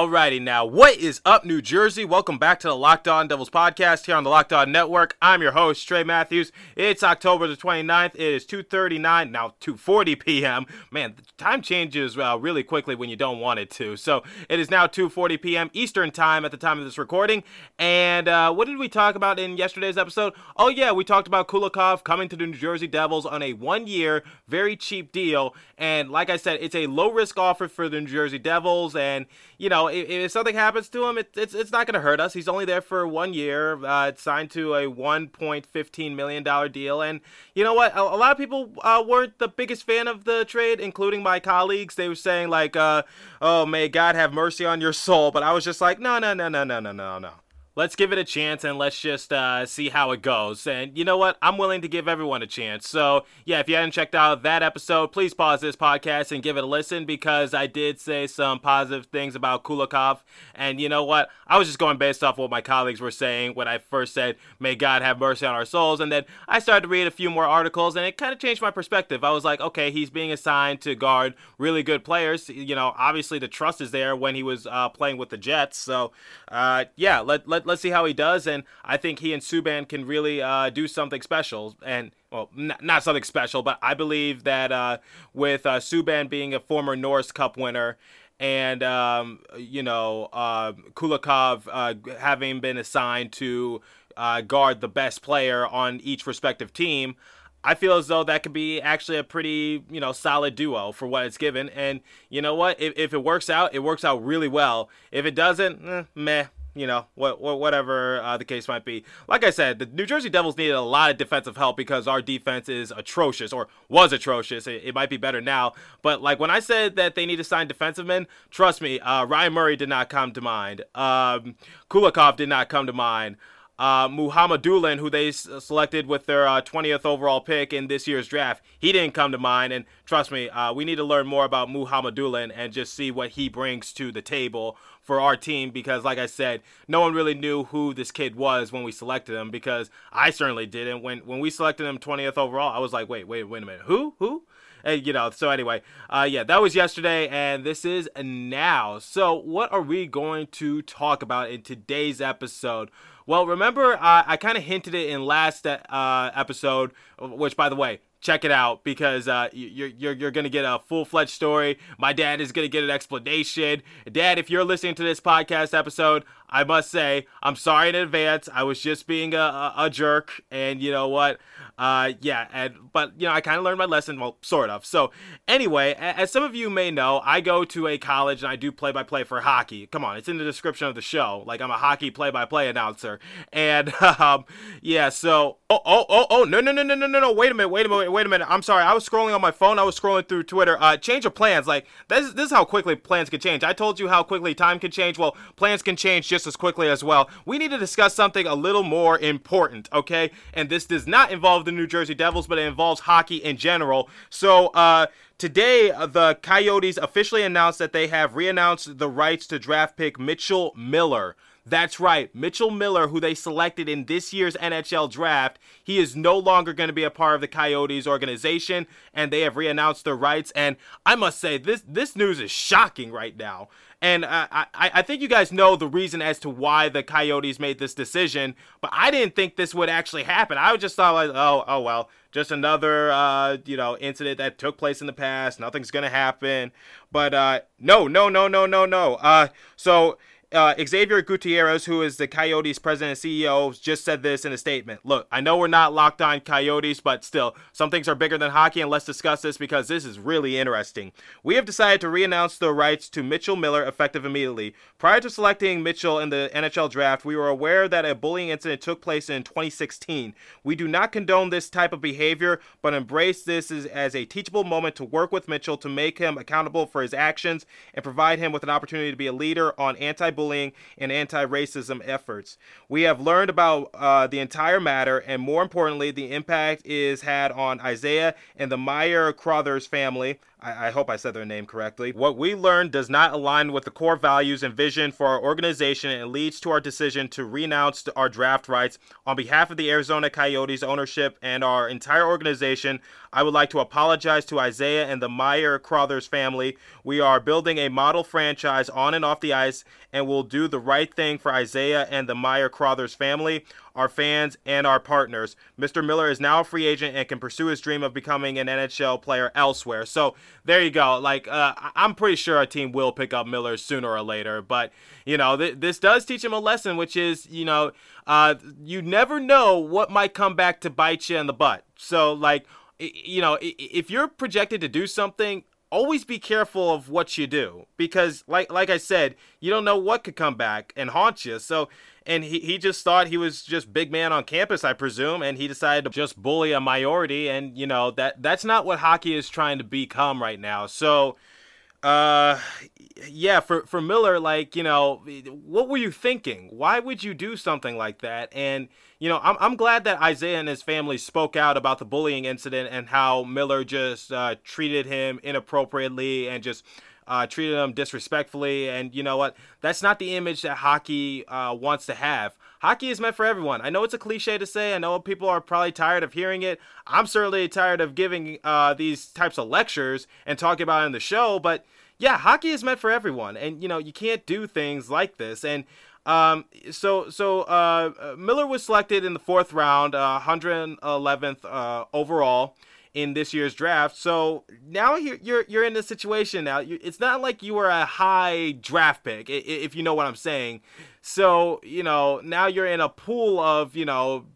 Alrighty, now what is up, New Jersey? Welcome back to the Locked On Devils podcast here on the Locked On Network. I'm your host, Trey Matthews. It's October the 29th. It is 2:39 now, 2:40 p.m. Man, time changes uh, really quickly when you don't want it to. So it is now 2:40 p.m. Eastern time at the time of this recording. And uh, what did we talk about in yesterday's episode? Oh yeah, we talked about Kulikov coming to the New Jersey Devils on a one-year, very cheap deal. And like I said, it's a low-risk offer for the New Jersey Devils. And you know, if, if something happens to him, it, it's it's not going to hurt us. He's only there for one year. Uh, it's signed to a 1.15 million dollar deal, and you know what? A, a lot of people uh, weren't the biggest fan of the trade, including my colleagues. They were saying like, uh, "Oh, may God have mercy on your soul," but I was just like, "No, no, no, no, no, no, no, no." Let's give it a chance and let's just uh, see how it goes. And you know what? I'm willing to give everyone a chance. So, yeah, if you hadn't checked out that episode, please pause this podcast and give it a listen because I did say some positive things about Kulikov. And you know what? I was just going based off what my colleagues were saying when I first said, may God have mercy on our souls. And then I started to read a few more articles and it kind of changed my perspective. I was like, okay, he's being assigned to guard really good players. You know, obviously the trust is there when he was uh, playing with the Jets. So, uh, yeah, let, let, let's see how he does. And I think he and Subban can really uh, do something special. And well, n- not something special, but I believe that uh, with uh, Subban being a former Norris Cup winner and um, you know uh, Kulikov uh, having been assigned to uh, guard the best player on each respective team, I feel as though that could be actually a pretty, you know, solid duo for what it's given. And you know what? If, if it works out, it works out really well. If it doesn't, eh, meh. You know, what, what whatever uh, the case might be. Like I said, the New Jersey Devils needed a lot of defensive help because our defense is atrocious, or was atrocious. It, it might be better now. But like when I said that they need to sign defensive men, trust me, uh, Ryan Murray did not come to mind. Um, Kulikov did not come to mind uh, Mukhamadullin, who they s- selected with their uh, 20th overall pick in this year's draft, he didn't come to mind. And trust me, uh, we need to learn more about Mukhamadullin and just see what he brings to the table for our team because, like I said, no one really knew who this kid was when we selected him because I certainly didn't. When when we selected him 20th overall, I was like, wait, wait, wait a minute, who, who? And, you know, so anyway, uh, yeah, that was yesterday, and this is now. So, what are we going to talk about in today's episode? Well, remember, uh, I kind of hinted it in last uh, episode, which, by the way, check it out because uh, you're, you're, you're going to get a full fledged story. My dad is going to get an explanation. Dad, if you're listening to this podcast episode, I must say, I'm sorry in advance. I was just being a, a, a jerk, and you know what? Uh, yeah, and but you know, I kind of learned my lesson, well, sort of. So, anyway, as some of you may know, I go to a college and I do play-by-play for hockey. Come on, it's in the description of the show. Like I'm a hockey play-by-play announcer, and um, yeah. So, oh, oh, oh, oh, no, no, no, no, no, no, no. Wait a minute, wait a minute, wait a minute. I'm sorry. I was scrolling on my phone. I was scrolling through Twitter. Uh, change of plans. Like this, this is how quickly plans can change. I told you how quickly time can change. Well, plans can change just as quickly as well. We need to discuss something a little more important, okay? And this does not involve the New Jersey Devils, but it involves hockey in general. So, uh, today uh, the Coyotes officially announced that they have reannounced the rights to draft pick Mitchell Miller. That's right, Mitchell Miller, who they selected in this year's NHL draft, he is no longer going to be a part of the Coyotes organization, and they have reannounced their rights. And I must say, this this news is shocking right now. And uh, I, I think you guys know the reason as to why the Coyotes made this decision, but I didn't think this would actually happen. I just thought like, oh, oh well, just another uh, you know incident that took place in the past. Nothing's gonna happen. But uh, no, no, no, no, no, no. Uh, so uh, Xavier Gutierrez, who is the Coyotes president and CEO, just said this in a statement. Look, I know we're not locked on Coyotes, but still, some things are bigger than hockey, and let's discuss this because this is really interesting. We have decided to reannounce the rights to Mitchell Miller effective immediately. Prior to selecting Mitchell in the NHL draft, we were aware that a bullying incident took place in 2016. We do not condone this type of behavior, but embrace this as, as a teachable moment to work with Mitchell to make him accountable for his actions and provide him with an opportunity to be a leader on anti bullying and anti racism efforts. We have learned about uh, the entire matter, and more importantly, the impact is had on Isaiah and the Meyer Crothers family. I, I hope I said their name correctly. What we learned does not align with the core values and vision for our organization and leads to our decision to renounce our draft rights. On behalf of the Arizona Coyotes ownership and our entire organization, I would like to apologize to Isaiah and the Meyer Crothers family. We are building a model franchise on and off the ice and will do the right thing for Isaiah and the Meyer Crothers family, our fans, and our partners. Mr. Miller is now a free agent and can pursue his dream of becoming an NHL player elsewhere. So there you go. Like uh, I'm pretty sure a team will pick up Miller sooner or later, but you know th- this does teach him a lesson, which is you know uh, you never know what might come back to bite you in the butt. So like you know, if you're projected to do something, always be careful of what you do because like like I said, you don't know what could come back and haunt you. So and he, he just thought he was just big man on campus, I presume, and he decided to just bully a minority and you know that that's not what hockey is trying to become right now. So uh yeah for for miller like you know what were you thinking why would you do something like that and you know i'm, I'm glad that isaiah and his family spoke out about the bullying incident and how miller just uh, treated him inappropriately and just uh, treated them disrespectfully and you know what that's not the image that hockey uh, wants to have hockey is meant for everyone. I know it's a cliche to say. I know people are probably tired of hearing it. I'm certainly tired of giving uh, these types of lectures and talking about it in the show. But yeah, hockey is meant for everyone, and you know you can't do things like this. And um, so so uh, Miller was selected in the fourth round, uh, 111th uh, overall in this year's draft. So now you're you're, you're in this situation now. It's not like you were a high draft pick, if you know what I'm saying. So you know now you're in a pool of you know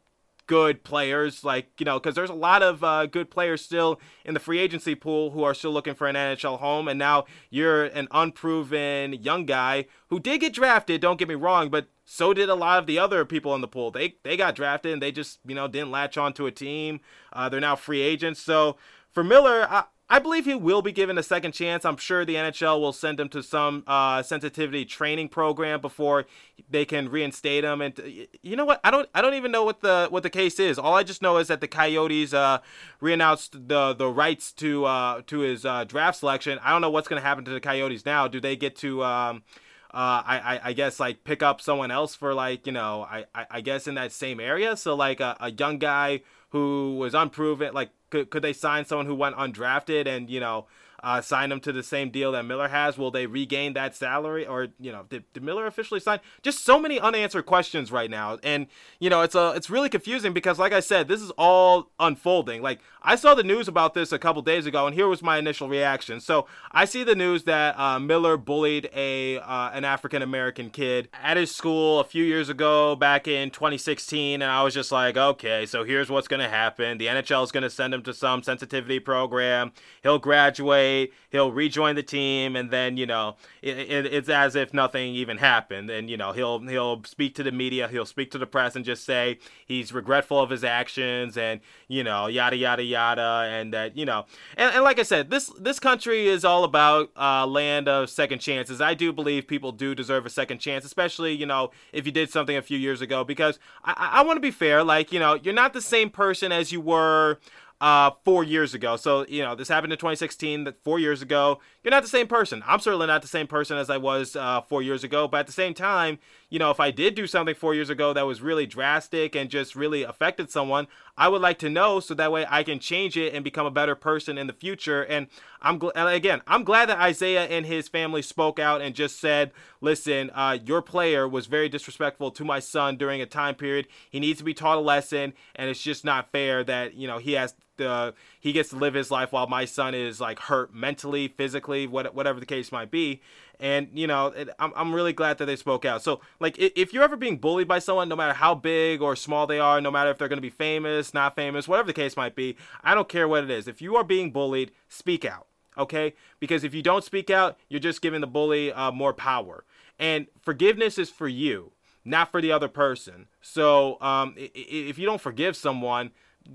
good players, like you know, because there's a lot of uh, good players still in the free agency pool who are still looking for an NHL home, and now you're an unproven young guy who did get drafted. Don't get me wrong, but so did a lot of the other people in the pool. They they got drafted and they just you know didn't latch on to a team. Uh, they're now free agents. So for Miller, I believe he will be given a second chance. I'm sure the NHL will send him to some uh, sensitivity training program before they can reinstate him. And you know what? I don't I don't even know what the what the case is. All I just know is that the Coyotes uh, reannounced the the rights to uh, to his uh, draft selection. I don't know what's going to happen to the Coyotes now. Do they get to um, uh, I, I, I guess like pick up someone else for like you know I, I, I guess in that same area so like a, a young guy who was unproven like could, could they sign someone who went undrafted and you know uh, sign them to the same deal that Miller has? Will they regain that salary, or you know, did, did Miller officially sign? Just so many unanswered questions right now, and you know, it's a it's really confusing because, like I said, this is all unfolding. Like I saw the news about this a couple days ago, and here was my initial reaction. So I see the news that uh, Miller bullied a uh, an African American kid at his school a few years ago, back in 2016, and I was just like, okay, so here's what's gonna happen. The NHL is gonna send him to some sensitivity program. He'll graduate He'll rejoin the team, and then you know it, it, it's as if nothing even happened. And you know he'll he'll speak to the media, he'll speak to the press, and just say he's regretful of his actions, and you know yada yada yada, and that you know and, and like I said, this this country is all about uh, land of second chances. I do believe people do deserve a second chance, especially you know if you did something a few years ago, because I, I want to be fair. Like you know you're not the same person as you were uh, four years ago. So, you know, this happened in 2016, that four years ago. You're not the same person. I'm certainly not the same person as I was uh, four years ago. But at the same time, you know, if I did do something four years ago that was really drastic and just really affected someone, I would like to know so that way I can change it and become a better person in the future. And I'm gl- again, I'm glad that Isaiah and his family spoke out and just said, "Listen, uh, your player was very disrespectful to my son during a time period. He needs to be taught a lesson, and it's just not fair that you know he has the he gets to live his life while my son is like hurt mentally, physically, what, whatever the case might be. And you know, it, I'm I'm really glad that they spoke out. So like, if you're ever being bullied by someone, no matter how big or small they are, no matter if they're going to be famous, not famous, whatever the case might be, I don't care what it is. If you are being bullied, speak out. Okay, because if you don't speak out, you're just giving the bully uh, more power. And forgiveness is for you, not for the other person. So um, if you don't forgive someone,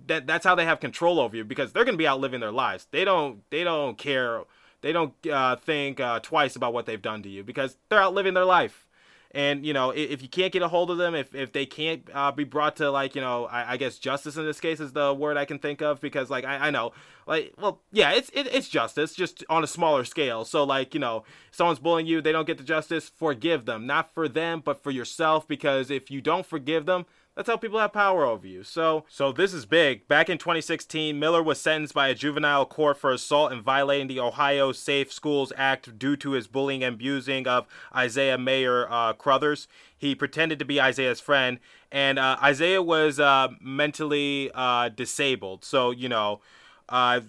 that that's how they have control over you because they're going to be out living their lives. They don't they don't care. They don't uh, think uh, twice about what they've done to you because they're out living their life. And you know, if, if you can't get a hold of them, if, if they can't uh, be brought to like you know, I, I, guess justice in this case is the word I can think of because like I, I know like well yeah it's it, it's justice just on a smaller scale. So like you know, someone's bullying you, they don't get the justice, forgive them, not for them but for yourself because if you don't forgive them, that's how people have power over you. So, so this is big. Back in 2016, Miller was sentenced by a juvenile court for assault and violating the Ohio Safe Schools Act due to his bullying and abusing of Isaiah Meyer uh, Crothers. He pretended to be Isaiah's friend, and uh, Isaiah was uh, mentally uh, disabled. So, you know, uh,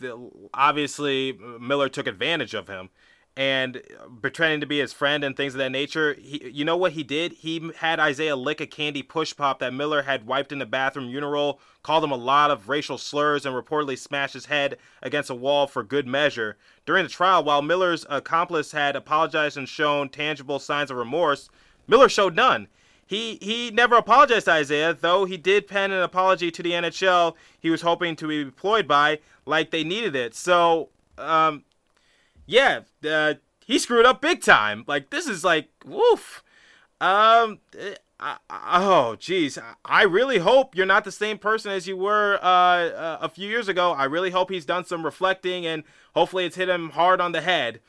obviously Miller took advantage of him and pretending to be his friend and things of that nature. He, you know what he did? He had Isaiah lick a candy push pop that Miller had wiped in the bathroom urinal, called him a lot of racial slurs, and reportedly smashed his head against a wall for good measure. During the trial, while Miller's accomplice had apologized and shown tangible signs of remorse, Miller showed none. He he never apologized to Isaiah, though he did pen an apology to the NHL he was hoping to be employed by, like they needed it. So, um, yeah, uh, he screwed up big time. Like this is like woof. Um, uh, oh jeez, I really hope you're not the same person as you were uh, uh, a few years ago. I really hope he's done some reflecting and hopefully it's hit him hard on the head.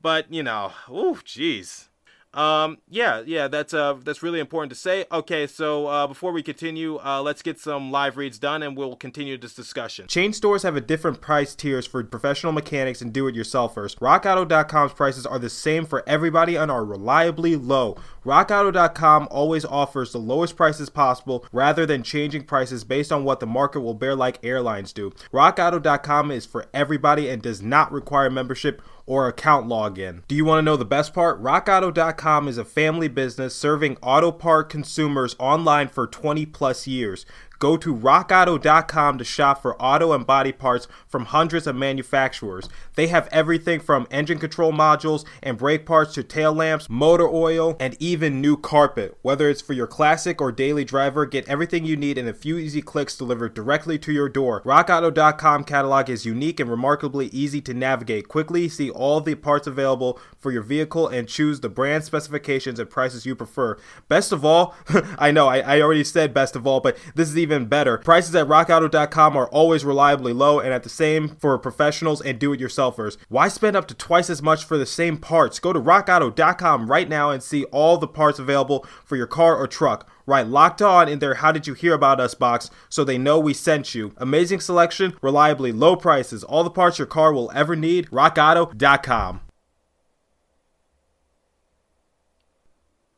But you know, ooh, jeez. Um, yeah, yeah, that's uh, that's really important to say. Okay, so uh, before we continue, uh, let's get some live reads done, and we'll continue this discussion. Chain stores have a different price tiers for professional mechanics and do-it-yourselfers. RockAuto.com's prices are the same for everybody and are reliably low. RockAuto.com always offers the lowest prices possible rather than changing prices based on what the market will bear, like airlines do. RockAuto.com is for everybody and does not require membership or account login. Do you want to know the best part? RockAuto.com is a family business serving auto part consumers online for 20 plus years. Go to rockauto.com to shop for auto and body parts from hundreds of manufacturers. They have everything from engine control modules and brake parts to tail lamps, motor oil, and even new carpet. Whether it's for your classic or daily driver, get everything you need in a few easy clicks delivered directly to your door. RockAuto.com catalog is unique and remarkably easy to navigate. Quickly see all the parts available for your vehicle and choose the brand specifications and prices you prefer. Best of all, I know I, I already said best of all, but this is even even better. Prices at rockauto.com are always reliably low and at the same for professionals and do-it-yourselfers. Why spend up to twice as much for the same parts? Go to rockauto.com right now and see all the parts available for your car or truck. Right, locked on in their How Did You Hear About Us box so they know we sent you. Amazing selection, reliably low prices, all the parts your car will ever need. RockAuto.com.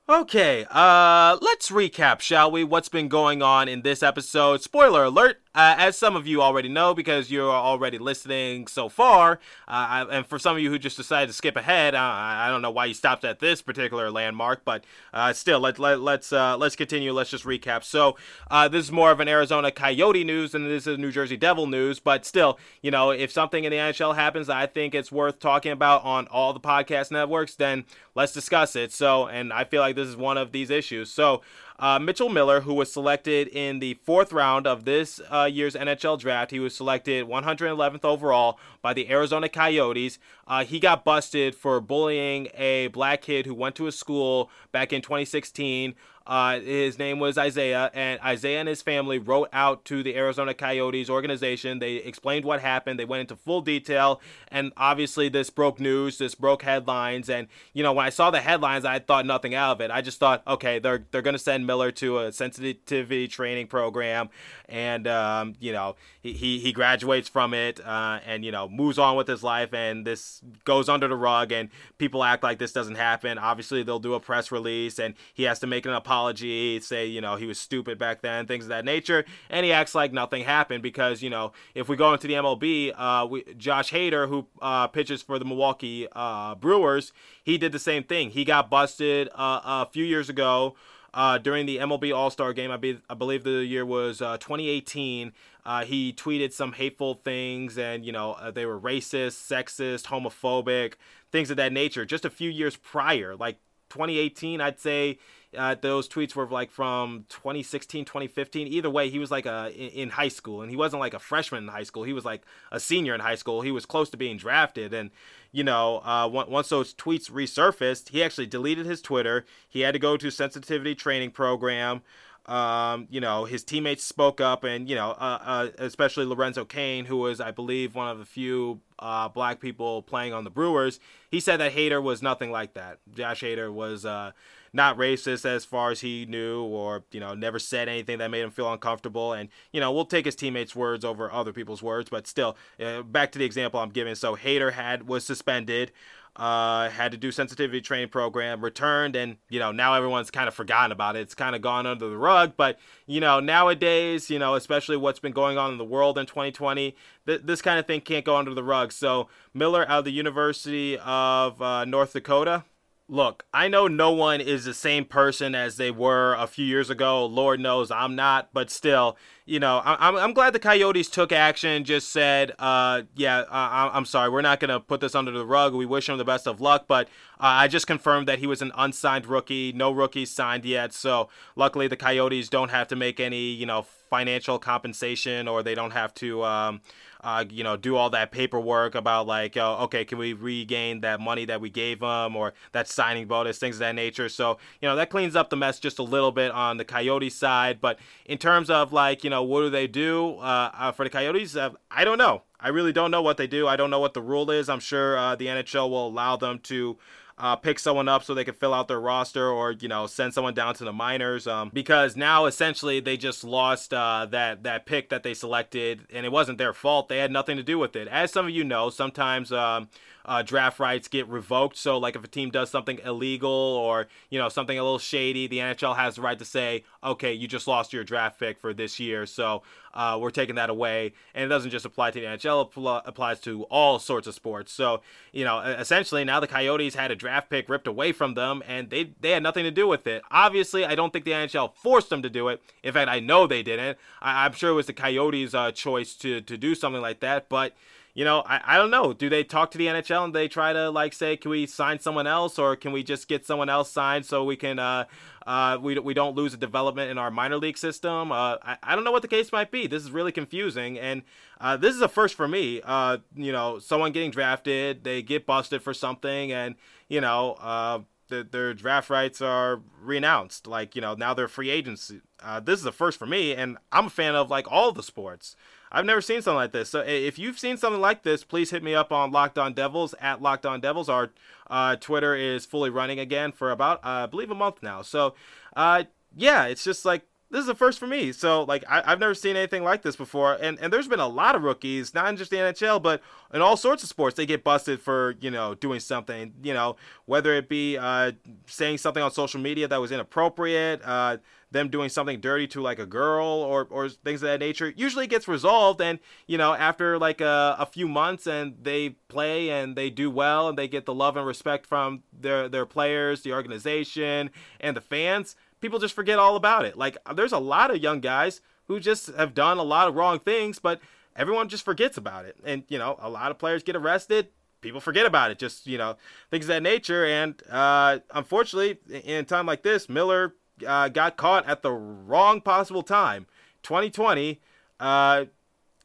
Okay, uh, let's recap, shall we? What's been going on in this episode? Spoiler alert, uh, as some of you already know because you're already listening so far, uh, and for some of you who just decided to skip ahead, uh, I don't know why you stopped at this particular landmark, but uh, still, let, let, let's uh, let's continue. Let's just recap. So uh, this is more of an Arizona Coyote news than this is New Jersey Devil news, but still, you know, if something in the NHL happens I think it's worth talking about on all the podcast networks, then let's discuss it. So, and I feel like this is one of these issues. So uh, Mitchell Miller, who was selected in the fourth round of this uh, year's NHL draft, he was selected 111th overall by the Arizona Coyotes. Uh, he got busted for bullying a black kid who went to his school back in 2016. Uh, his name was Isaiah, and Isaiah and his family wrote out to the Arizona Coyotes organization. They explained what happened. They went into full detail, and obviously this broke news. This broke headlines, and you know when I saw the headlines, I thought nothing out of it. I just thought, okay, they're they're gonna send Miller to a sensitivity training program, and um, you know he, he he graduates from it, uh, and you know moves on with his life, and this goes under the rug, and people act like this doesn't happen. Obviously, they'll do a press release, and he has to make an apology apology, say, you know, he was stupid back then, things of that nature, and he acts like nothing happened because, you know, if we go into the MLB, uh, we, Josh Hader, who uh, pitches for the Milwaukee uh, Brewers, he did the same thing. He got busted uh, a few years ago. Uh, during the MLB All Star game, I, be, I, believe the year was uh, 2018. Uh, he tweeted some hateful things, and you know they were racist, sexist, homophobic, things of that nature. Just a few years prior, like 2018, I'd say Uh, those tweets were like from 2016, 2015. Either way, he was like a in, high school, and he wasn't like a freshman in high school. He was like a senior in high school. He was close to being drafted, and you know, uh, once those tweets resurfaced, he actually deleted his Twitter. He had to go to sensitivity training program. Um, you know, his teammates spoke up, and you know, uh, uh, especially Lorenzo Cain, who was, I believe, one of the few uh, black people playing on the Brewers. He said that Hader was nothing like that. Josh Hader was uh, not racist as far as he knew, or you know, never said anything that made him feel uncomfortable. And you know, we'll take his teammates' words over other people's words, but still, uh, back to the example I'm giving. So Hader had was suspended uh, had to do sensitivity training program, returned, and you know now everyone's kind of forgotten about it. It's kind of gone under the rug. But you know nowadays, you know especially what's been going on in the world in 2020, th- this kind of thing can't go under the rug. So Miller out of the University of uh, North Dakota. Look, I know no one is the same person as they were a few years ago. Lord knows I'm not, but still, you know, I, am I'm glad the Coyotes took action. Just said, uh, yeah, I, I'm sorry, we're not gonna put this under the rug. We wish him the best of luck, but uh, I just confirmed that he was an unsigned rookie. No rookies signed yet, so luckily the Coyotes don't have to make any, you know, financial compensation or they don't have to. Um, uh, you know, do all that paperwork about like, okay, can we regain that money that we gave them or that signing bonus, things of that nature. So, you know, that cleans up the mess just a little bit on the Coyote side. But in terms of like, you know, what do they do uh, uh for the Coyotes? Uh, I don't know. I really don't know what they do. I don't know what the rule is. I'm sure uh, the NHL will allow them to uh, pick someone up so they can fill out their roster or you know send someone down to the minors um, because now essentially they just lost uh, that that pick that they selected and it wasn't their fault. They had nothing to do with it. As some of you know sometimes um, uh, draft rights get revoked. So, like, if a team does something illegal or you know something a little shady, the NHL has the right to say, "Okay, you just lost your draft pick for this year, so uh, we're taking that away." And it doesn't just apply to the NHL; it applies to all sorts of sports. So, you know, essentially, now the Coyotes had a draft pick ripped away from them, and they they had nothing to do with it. Obviously, I don't think the NHL forced them to do it. In fact, I know they didn't. I, am sure it was the Coyotes' uh, choice to to do something like that, but you know, I, I don't know. Do they talk to the NHL and they try to like say, can we sign someone else or can we just get someone else signed so we can uh, uh, we, we don't lose a development in our minor league system? Uh, I, I don't know what the case might be. This is really confusing and uh, this is a first for me. Uh, you know, someone getting drafted, they get busted for something and you know. Uh, the, their draft rights are renounced. Like, you know, now they're free agents. Uh, this is a first for me, and I'm a fan of like all the sports. I've never seen something like this. So if you've seen something like this, please hit me up on Locked On Devils at Locked On Devils. Our uh, Twitter is fully running again for about, uh, I believe, a month now. So, uh, yeah, it's just like this is a first for me. So like I, have never seen anything like this before. And and there's been a lot of rookies, not just the NHL, but in all sorts of sports, they get busted for you know doing something. You know whether it be uh, saying something on social media that was inappropriate, uh, them doing something dirty to like a girl or or things of that nature. Usually gets resolved, and you know after like a, a few months, and they play and they do well, and they get the love and respect from their their players, the organization, and the fans people just forget all about it. Like there's a lot of young guys who just have done a lot of wrong things, but everyone just forgets about it. And you know, a lot of players get arrested. People forget about it, just you know, things of that nature. And uh, unfortunately, in a time like this, Miller uh, got caught at the wrong possible time. 2020, uh,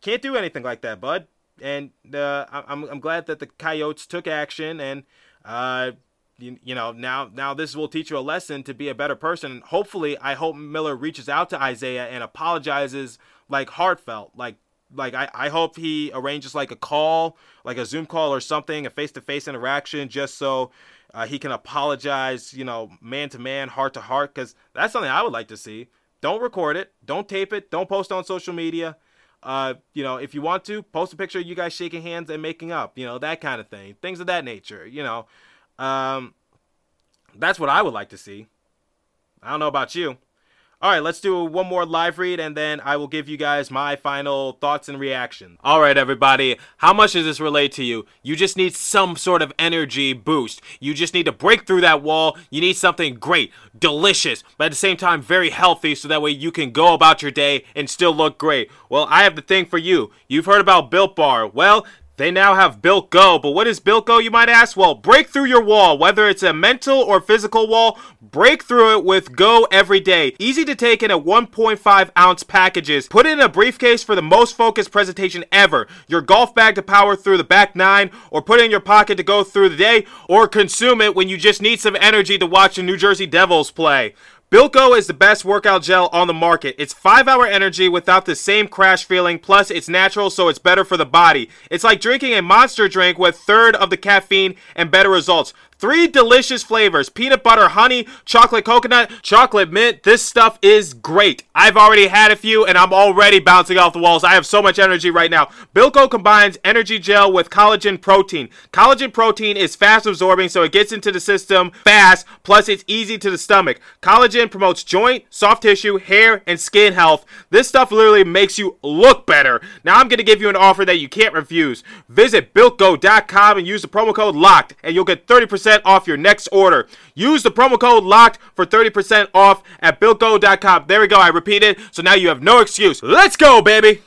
can't do anything like that, bud. And uh, I'm I'm glad that the Coyotes took action and uh, you, you know now now this will teach you a lesson to be a better person hopefully i hope miller reaches out to isaiah and apologizes like heartfelt like like I, I hope he arranges like a call like a zoom call or something a face-to-face interaction just so uh, he can apologize you know man to man heart to heart because that's something i would like to see don't record it don't tape it don't post on social media uh, you know, if you want to, post a picture of you guys shaking hands and making up, you know, that kind of thing, things of that nature, you know. Um, that's what I would like to see. I don't know about you. All right, let's do one more live read and then I will give you guys my final thoughts and reaction. All right, everybody, how much does this relate to you? You just need some sort of energy boost. You just need to break through that wall. You need something great, delicious, but at the same time very healthy so that way you can go about your day and still look great. Well, I have the thing for you. You've heard about Built Bar. Well, They now have Built Go, but what is Built Go, you might ask? Well, break through your wall, whether it's a mental or physical wall, break through it with Go every day. Easy to take in a 1.5 ounce packages. Put it in a briefcase for the most focused presentation ever. Your golf bag to power through the back nine, or put it in your pocket to go through the day, or consume it when you just need some energy to watch the New Jersey Devils play. Built Go is the best workout gel on the market. It's 5 hour energy without the same crash feeling, plus it's natural so it's better for the body. It's like drinking a monster drink with third of the caffeine and better results. Three delicious flavors peanut butter, honey, chocolate coconut, chocolate mint. This stuff is great. I've already had a few and I'm already bouncing off the walls. I have so much energy right now. Built Go combines energy gel with collagen protein. Collagen protein is fast absorbing, so it gets into the system fast, plus it's easy to the stomach. Collagen promotes joint, soft tissue, hair, and skin health. This stuff literally makes you look better. Now I'm going to give you an offer that you can't refuse. Visit builtgo.com and use the promo code LOCKED, and you'll get 30% off your next order. Use the promo code LOCKED for 30% off at builtgo.com. There we go. I repeat it. So now you have no excuse. Let's go, baby.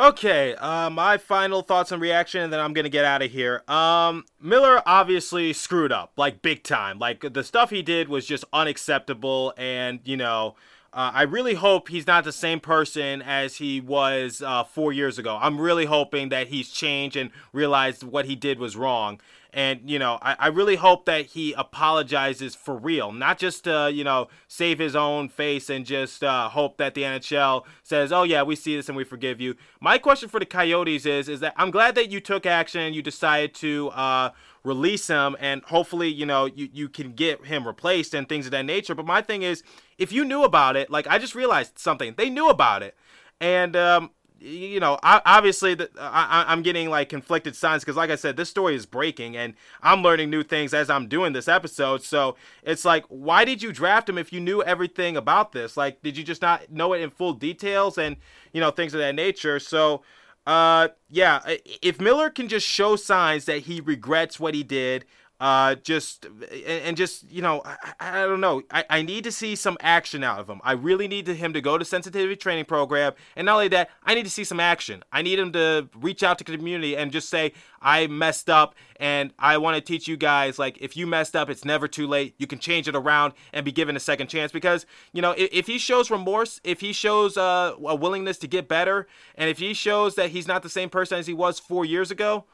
Okay, uh, my final thoughts and reaction, and then I'm gonna get out of here. Um, Miller obviously screwed up, like big time. Like the stuff he did was just unacceptable, and you know, uh, I really hope he's not the same person as he was uh, four years ago. I'm really hoping that he's changed and realized what he did was wrong. And, you know, I, I really hope that he apologizes for real, not just to, you know, save his own face and just uh, hope that the NHL says, oh, yeah, we see this and we forgive you. My question for the Coyotes is, is that I'm glad that you took action you decided to uh, release him and hopefully, you know, you, you can get him replaced and things of that nature. But my thing is, if you knew about it, like I just realized something, they knew about it. And, um, you know, obviously, the, I, am getting like conflicted signs because, like I said, this story is breaking, and I'm learning new things as I'm doing this episode. So it's like, why did you draft him if you knew everything about this? Like, did you just not know it in full details and you know things of that nature? So, uh, yeah, if Miller can just show signs that he regrets what he did uh, just and, just you know, I, I don't know. I, I need to see some action out of him. I really need to, him to go to sensitivity training program, and not only that, I need to see some action. I need him to reach out to community and just say, I messed up, and I want to teach you guys like if you messed up, it's never too late. You can change it around and be given a second chance because you know if, if he shows remorse, if he shows uh, a willingness to get better, and if he shows that he's not the same person as he was four years ago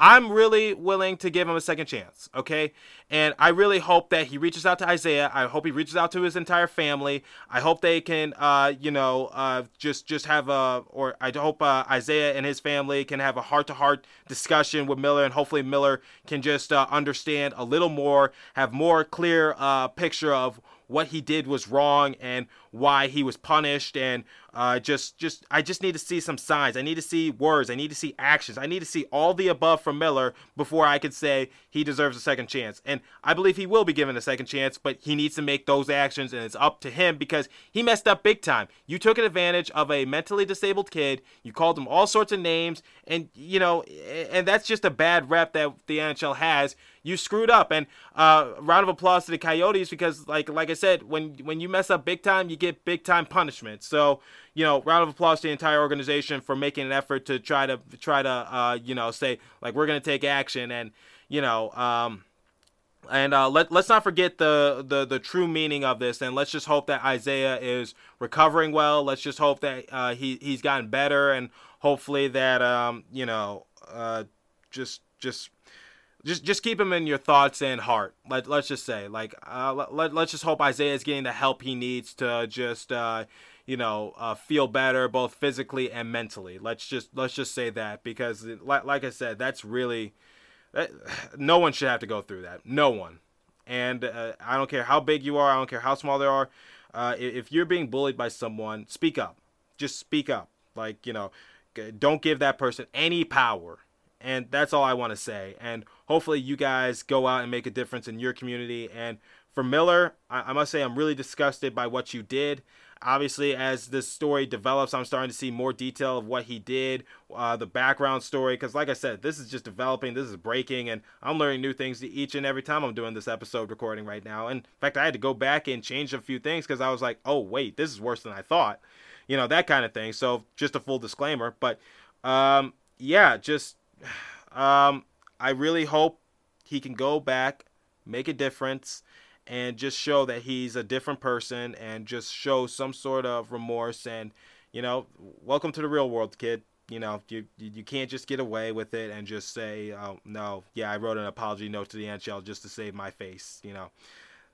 I'm really willing to give him a second chance, okay? And I really hope that he reaches out to Isaiah. I hope he reaches out to his entire family. I hope they can, uh, you know, uh, just just have a, or I hope uh, Isaiah and his family can have a heart-to-heart discussion with Miller, and hopefully Miller can just uh, understand a little more, have more clear uh, picture of what he did was wrong and why he was punished and uh, just just I just need to see some signs. I need to see words. I need to see actions. I need to see all the above from Miller before I could say he deserves a second chance. And I believe he will be given a second chance, but he needs to make those actions and it's up to him because he messed up big time. You took advantage of a mentally disabled kid. You called him all sorts of names and you know and that's just a bad rep that the NHL has you screwed up. And uh, round of applause to the Coyotes because, like like I said, when when you mess up big time, you get big time punishment. So you know, round of applause to the entire organization for making an effort to try to try to uh, you know say like we're gonna take action and you know. Um, and uh, let let's not forget the, the the true meaning of this, and let's just hope that Isaiah is recovering well. Let's just hope that uh, he he's gotten better, and hopefully that um, you know uh, just just just just keep him in your thoughts and heart. Let let's just say like uh, let let's just hope Isaiah is getting the help he needs to just uh, you know uh, feel better both physically and mentally. Let's just let's just say that because like like I said, that's really that, no one should have to go through that. No one. And uh, I don't care how big you are. I don't care how small they are. Uh, if you're being bullied by someone, speak up. Just speak up. Like you know, don't give that person any power and that's all I want to say. And hopefully, you guys go out and make a difference in your community. And for Miller, I, I must say, I'm really disgusted by what you did. Obviously, as this story develops, I'm starting to see more detail of what he did, uh, the background story. Because, like I said, this is just developing, this is breaking, and I'm learning new things each and every time I'm doing this episode recording right now. And in fact, I had to go back and change a few things because I was like, oh, wait, this is worse than I thought. You know, that kind of thing. So, just a full disclaimer. But, um, yeah, just um, I really hope he can go back, make a difference, and just show that he's a different person, and just show some sort of remorse. And you know, welcome to the real world, kid. You know, you you can't just get away with it and just say, oh no, yeah, I wrote an apology note to the NHL just to save my face. You know,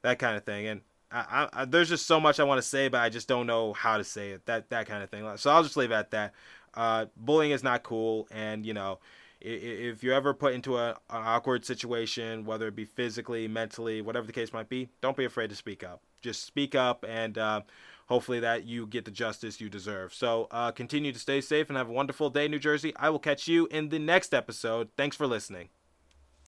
that kind of thing. And I, I, there's just so much I want to say, but I just don't know how to say it. That that kind of thing. So I'll just leave it at that. Uh, bullying is not cool, and you know, if you're ever put into a, an awkward situation, whether it be physically, mentally, whatever the case might be, don't be afraid to speak up. Just speak up, and uh, hopefully that you get the justice you deserve. So uh, continue to stay safe and have a wonderful day, New Jersey. I will catch you in the next episode. Thanks for listening.